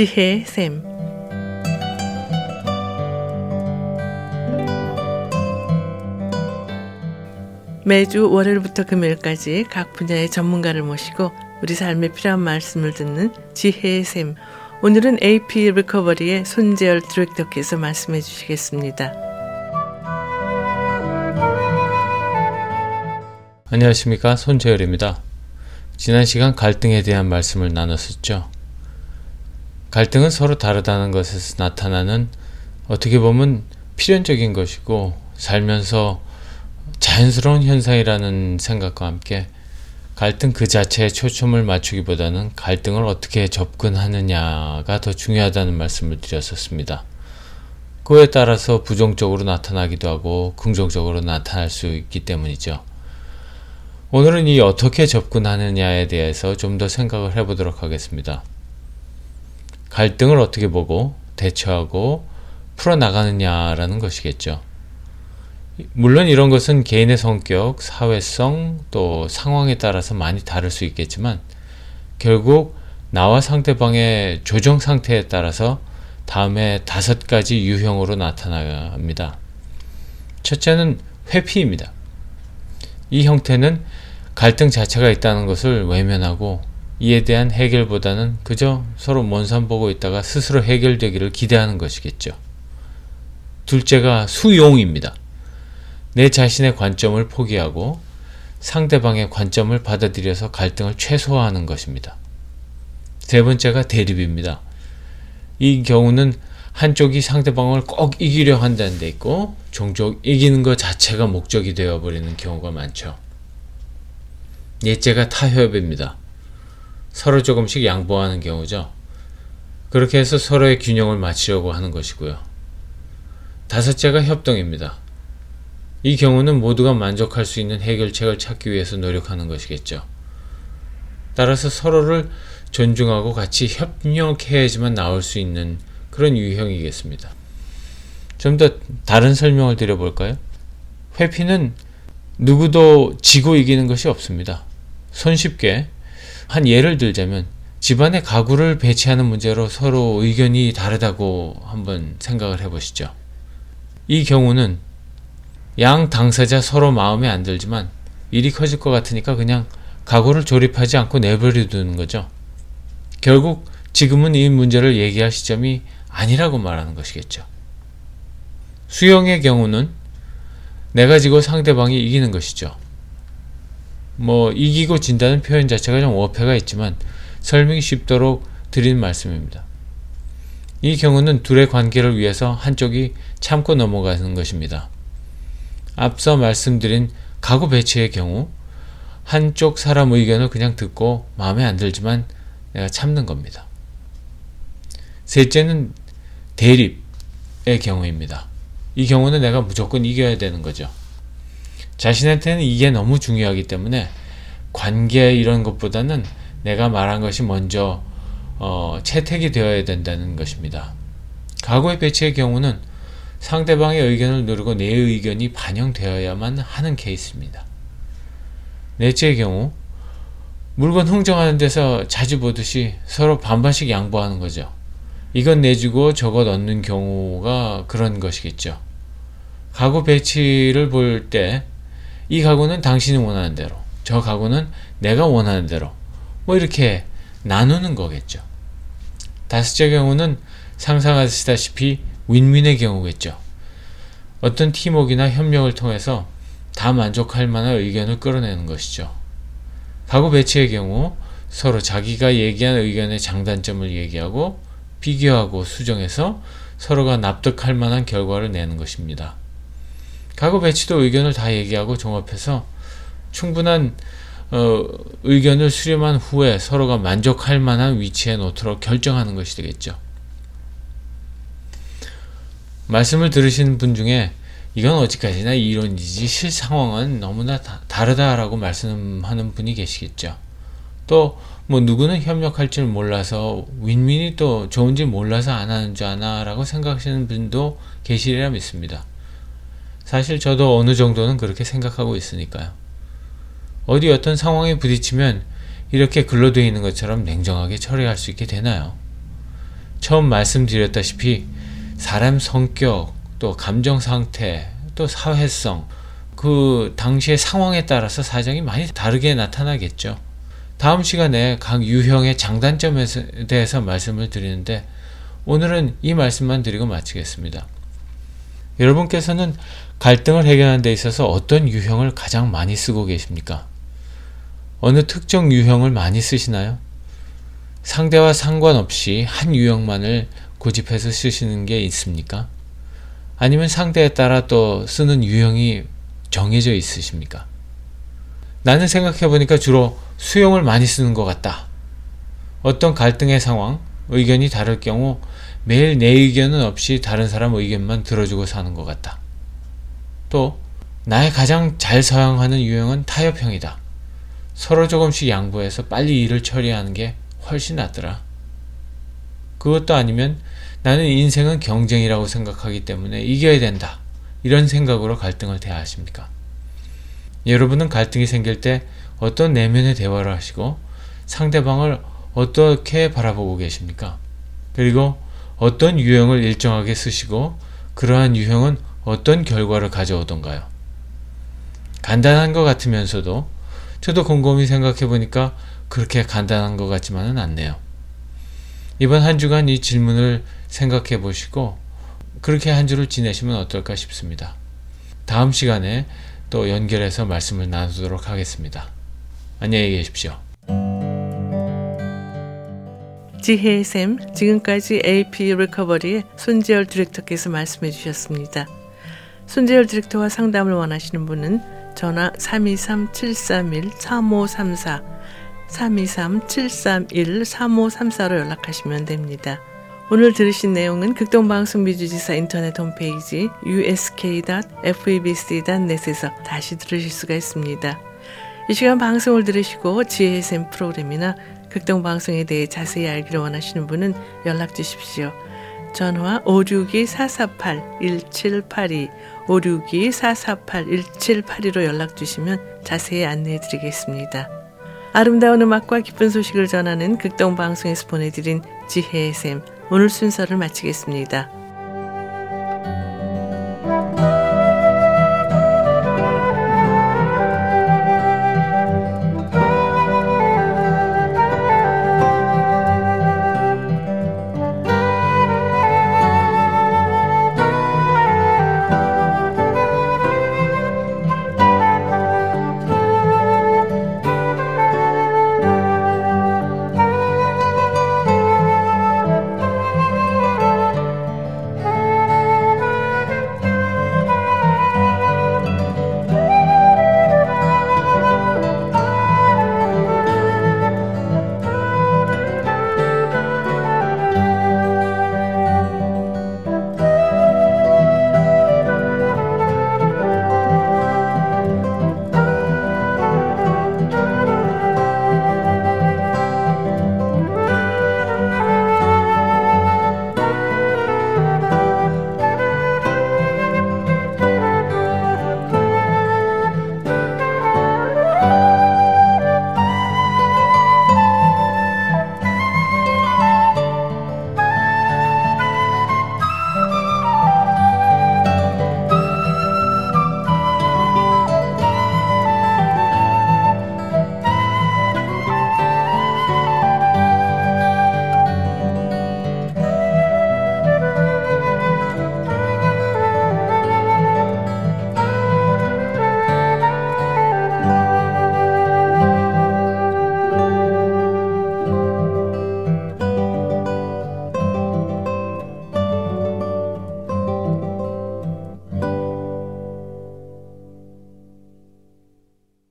지혜의 샘. 매주 월요일부터 금요일까지 각 분야의 전문가를 모시고 우리 삶에 필요한 말씀을 듣는 지혜의 샘. 오늘은 AP 리커버리의 손재열 디렉터께서 말씀해 주시겠습니다. 안녕하십니까 손재열입니다. 지난 시간 갈등에 대한 말씀을 나눴었죠. 갈등은 서로 다르다는 것에서 나타나는 어떻게 보면 필연적인 것이고 살면서 자연스러운 현상이라는 생각과 함께 갈등 그 자체에 초점을 맞추기보다는 갈등을 어떻게 접근하느냐가 더 중요하다는 말씀을 드렸었습니다. 그에 따라서 부정적으로 나타나기도 하고 긍정적으로 나타날 수 있기 때문이죠. 오늘은 이 어떻게 접근하느냐에 대해서 좀 더 생각을 해보도록 하겠습니다. 갈등을 어떻게 보고 대처하고 풀어나가느냐라는 것이겠죠. 물론 이런 것은 개인의 성격, 사회성, 또 상황에 따라서 많이 다를 수 있겠지만 결국 나와 상대방의 조정 상태에 따라서 다음에 다섯 가지 유형으로 나타납니다. 첫째는 회피입니다. 이 형태는 갈등 자체가 있다는 것을 외면하고 이에 대한 해결보다는 그저 서로 먼 산 보고 있다가 스스로 해결되기를 기대하는 것이겠죠. 둘째가 수용입니다. 내 자신의 관점을 포기하고 상대방의 관점을 받아들여서 갈등을 최소화하는 것입니다. 세 번째가 대립입니다. 이 경우는 한쪽이 상대방을 꼭 이기려 한다는 데 있고 종종 이기는 것 자체가 목적이 되어버리는 경우가 많죠. 넷째가 타협입니다. 서로 조금씩 양보하는 경우죠. 그렇게 해서 서로의 균형을 맞추려고 하는 것이고요. 다섯째가 협동입니다. 이 경우는 모두가 만족할 수 있는 해결책을 찾기 위해서 노력하는 것이겠죠. 따라서 서로를 존중하고 같이 협력해야지만 나올 수 있는 그런 유형이겠습니다. 좀 더 다른 설명을 드려볼까요? 회피는 누구도 지고 이기는 것이 없습니다. 손쉽게 한 예를 들자면 집안의 가구를 배치하는 문제로 서로 의견이 다르다고 한번 생각을 해보시죠. 이 경우는 양 당사자 서로 마음에 안 들지만 일이 커질 것 같으니까 그냥 가구를 조립하지 않고 내버려 두는 거죠. 결국 지금은 이 문제를 얘기할 시점이 아니라고 말하는 것이겠죠. 수영의 경우는 내가 지고 상대방이 이기는 것이죠. 뭐 이기고 진다는 표현 자체가 좀 어폐가 있지만 설명이 쉽도록 드린 말씀입니다. 이 경우는 둘의 관계를 위해서 한쪽이 참고 넘어가는 것입니다. 앞서 말씀드린 가구 배치의 경우 한쪽 사람 의견을 그냥 듣고 마음에 안 들지만 내가 참는 겁니다. 셋째는 대립의 경우입니다. 이 경우는 내가 무조건 이겨야 되는 거죠. 자신한테는 이게 너무 중요하기 때문에 관계 이런 것보다는 내가 말한 것이 먼저 어, 채택이 되어야 된다는 것입니다. 가구의 배치의 경우는 상대방의 의견을 누르고 내 의견이 반영되어야만 하는 케이스입니다. 넷째의 경우 물건 흥정하는 데서 자주 보듯이 서로 반반씩 양보하는 거죠. 이건 내주고 저것 얻는 경우가 그런 것이겠죠. 가구 배치를 볼 때 이 가구는 당신이 원하는 대로 저 가구는 내가 원하는 대로 뭐 이렇게 나누는 거겠죠. 다섯째 경우는 상상하시다시피 윈윈의 경우겠죠. 어떤 팀워크나 협력을 통해서 다 만족할 만한 의견을 끌어내는 것이죠. 가구 배치의 경우 서로 자기가 얘기한 의견의 장단점을 얘기하고 비교하고 수정해서 서로가 납득할 만한 결과를 내는 것입니다. 가구 배치도 의견을 다 얘기하고 종합해서 충분한 어, 의견을 수렴한 후에 서로가 만족할 만한 위치에 놓도록 결정하는 것이 되겠죠. 말씀을 들으시는 분 중에 이건 어디까지나 이론이지 실 상황은 너무나 다, 다르다라고 말씀하는 분이 계시겠죠. 또 뭐 누구는 협력할 줄 몰라서 윈윈이 또 좋은지 몰라서 안 하는 줄 아나라고 생각하시는 분도 계시리라 믿습니다. 사실 저도 어느 정도는 그렇게 생각하고 있으니까요. 어디 어떤 상황에 부딪히면 이렇게 글러되어 있는 것처럼 냉정하게 처리할 수 있게 되나요? 처음 말씀드렸다시피 사람 성격, 또 감정 상태, 또 사회성, 그 당시의 상황에 따라서 사정이 많이 다르게 나타나겠죠. 다음 시간에 각 유형의 장단점에 대해서 말씀을 드리는데 오늘은 이 말씀만 드리고 마치겠습니다. 여러분께서는 갈등을 해결하는 데 있어서 어떤 유형을 가장 많이 쓰고 계십니까? 어느 특정 유형을 많이 쓰시나요? 상대와 상관없이 한 유형만을 고집해서 쓰시는 게 있습니까? 아니면 상대에 따라 또 쓰는 유형이 정해져 있으십니까? 나는 생각해보니까 주로 수용을 많이 쓰는 것 같다. 어떤 갈등의 상황, 의견이 다를 경우 매일 내 의견은 없이 다른 사람 의견만 들어주고 사는 것 같다. 또, 나의 가장 잘 서양하는 유형은 타협형이다. 서로 조금씩 양보해서 빨리 일을 처리하는 게 훨씬 낫더라. 그것도 아니면 나는 인생은 경쟁이라고 생각하기 때문에 이겨야 된다. 이런 생각으로 갈등을 대하십니까? 여러분은 갈등이 생길 때 어떤 내면의 대화를 하시고 상대방을 어떻게 바라보고 계십니까? 그리고 어떤 유형을 일정하게 쓰시고 그러한 유형은 어떤 결과를 가져오던가요? 간단한 것 같으면서도 저도 곰곰이 생각해 보니까 그렇게 간단한 것 같지만은 않네요. 이번 한 주간 이 질문을 생각해 보시고 그렇게 한 주를 지내시면 어떨까 싶습니다. 다음 시간에 또 연결해서 말씀을 나누도록 하겠습니다. 안녕히 계십시오. 지혜의 샘, 지금까지 AP 리커버리의 손재열 디렉터께서 말씀해 주셨습니다. 손재열 디렉터와 상담을 원하시는 분은 전화 323-731-3534, 323-731-3534로 연락하시면 됩니다. 오늘 들으신 내용은 극동방송 미주지사 인터넷 홈페이지 usk.febc.net에서 다시 들으실 수가 있습니다. 이 시간 방송을 들으시고 지혜의 샘 프로그램이나 극동방송에 대해 자세히 알기를 원하시는 분은 연락 주십시오. 전화 562-448-1782, 562-448-1782로 연락 주시면 자세히 안내해 드리겠습니다. 아름다운 음악과 기쁜 소식을 전하는 극동방송에서 보내드린 지혜의 샘, 오늘 순서를 마치겠습니다.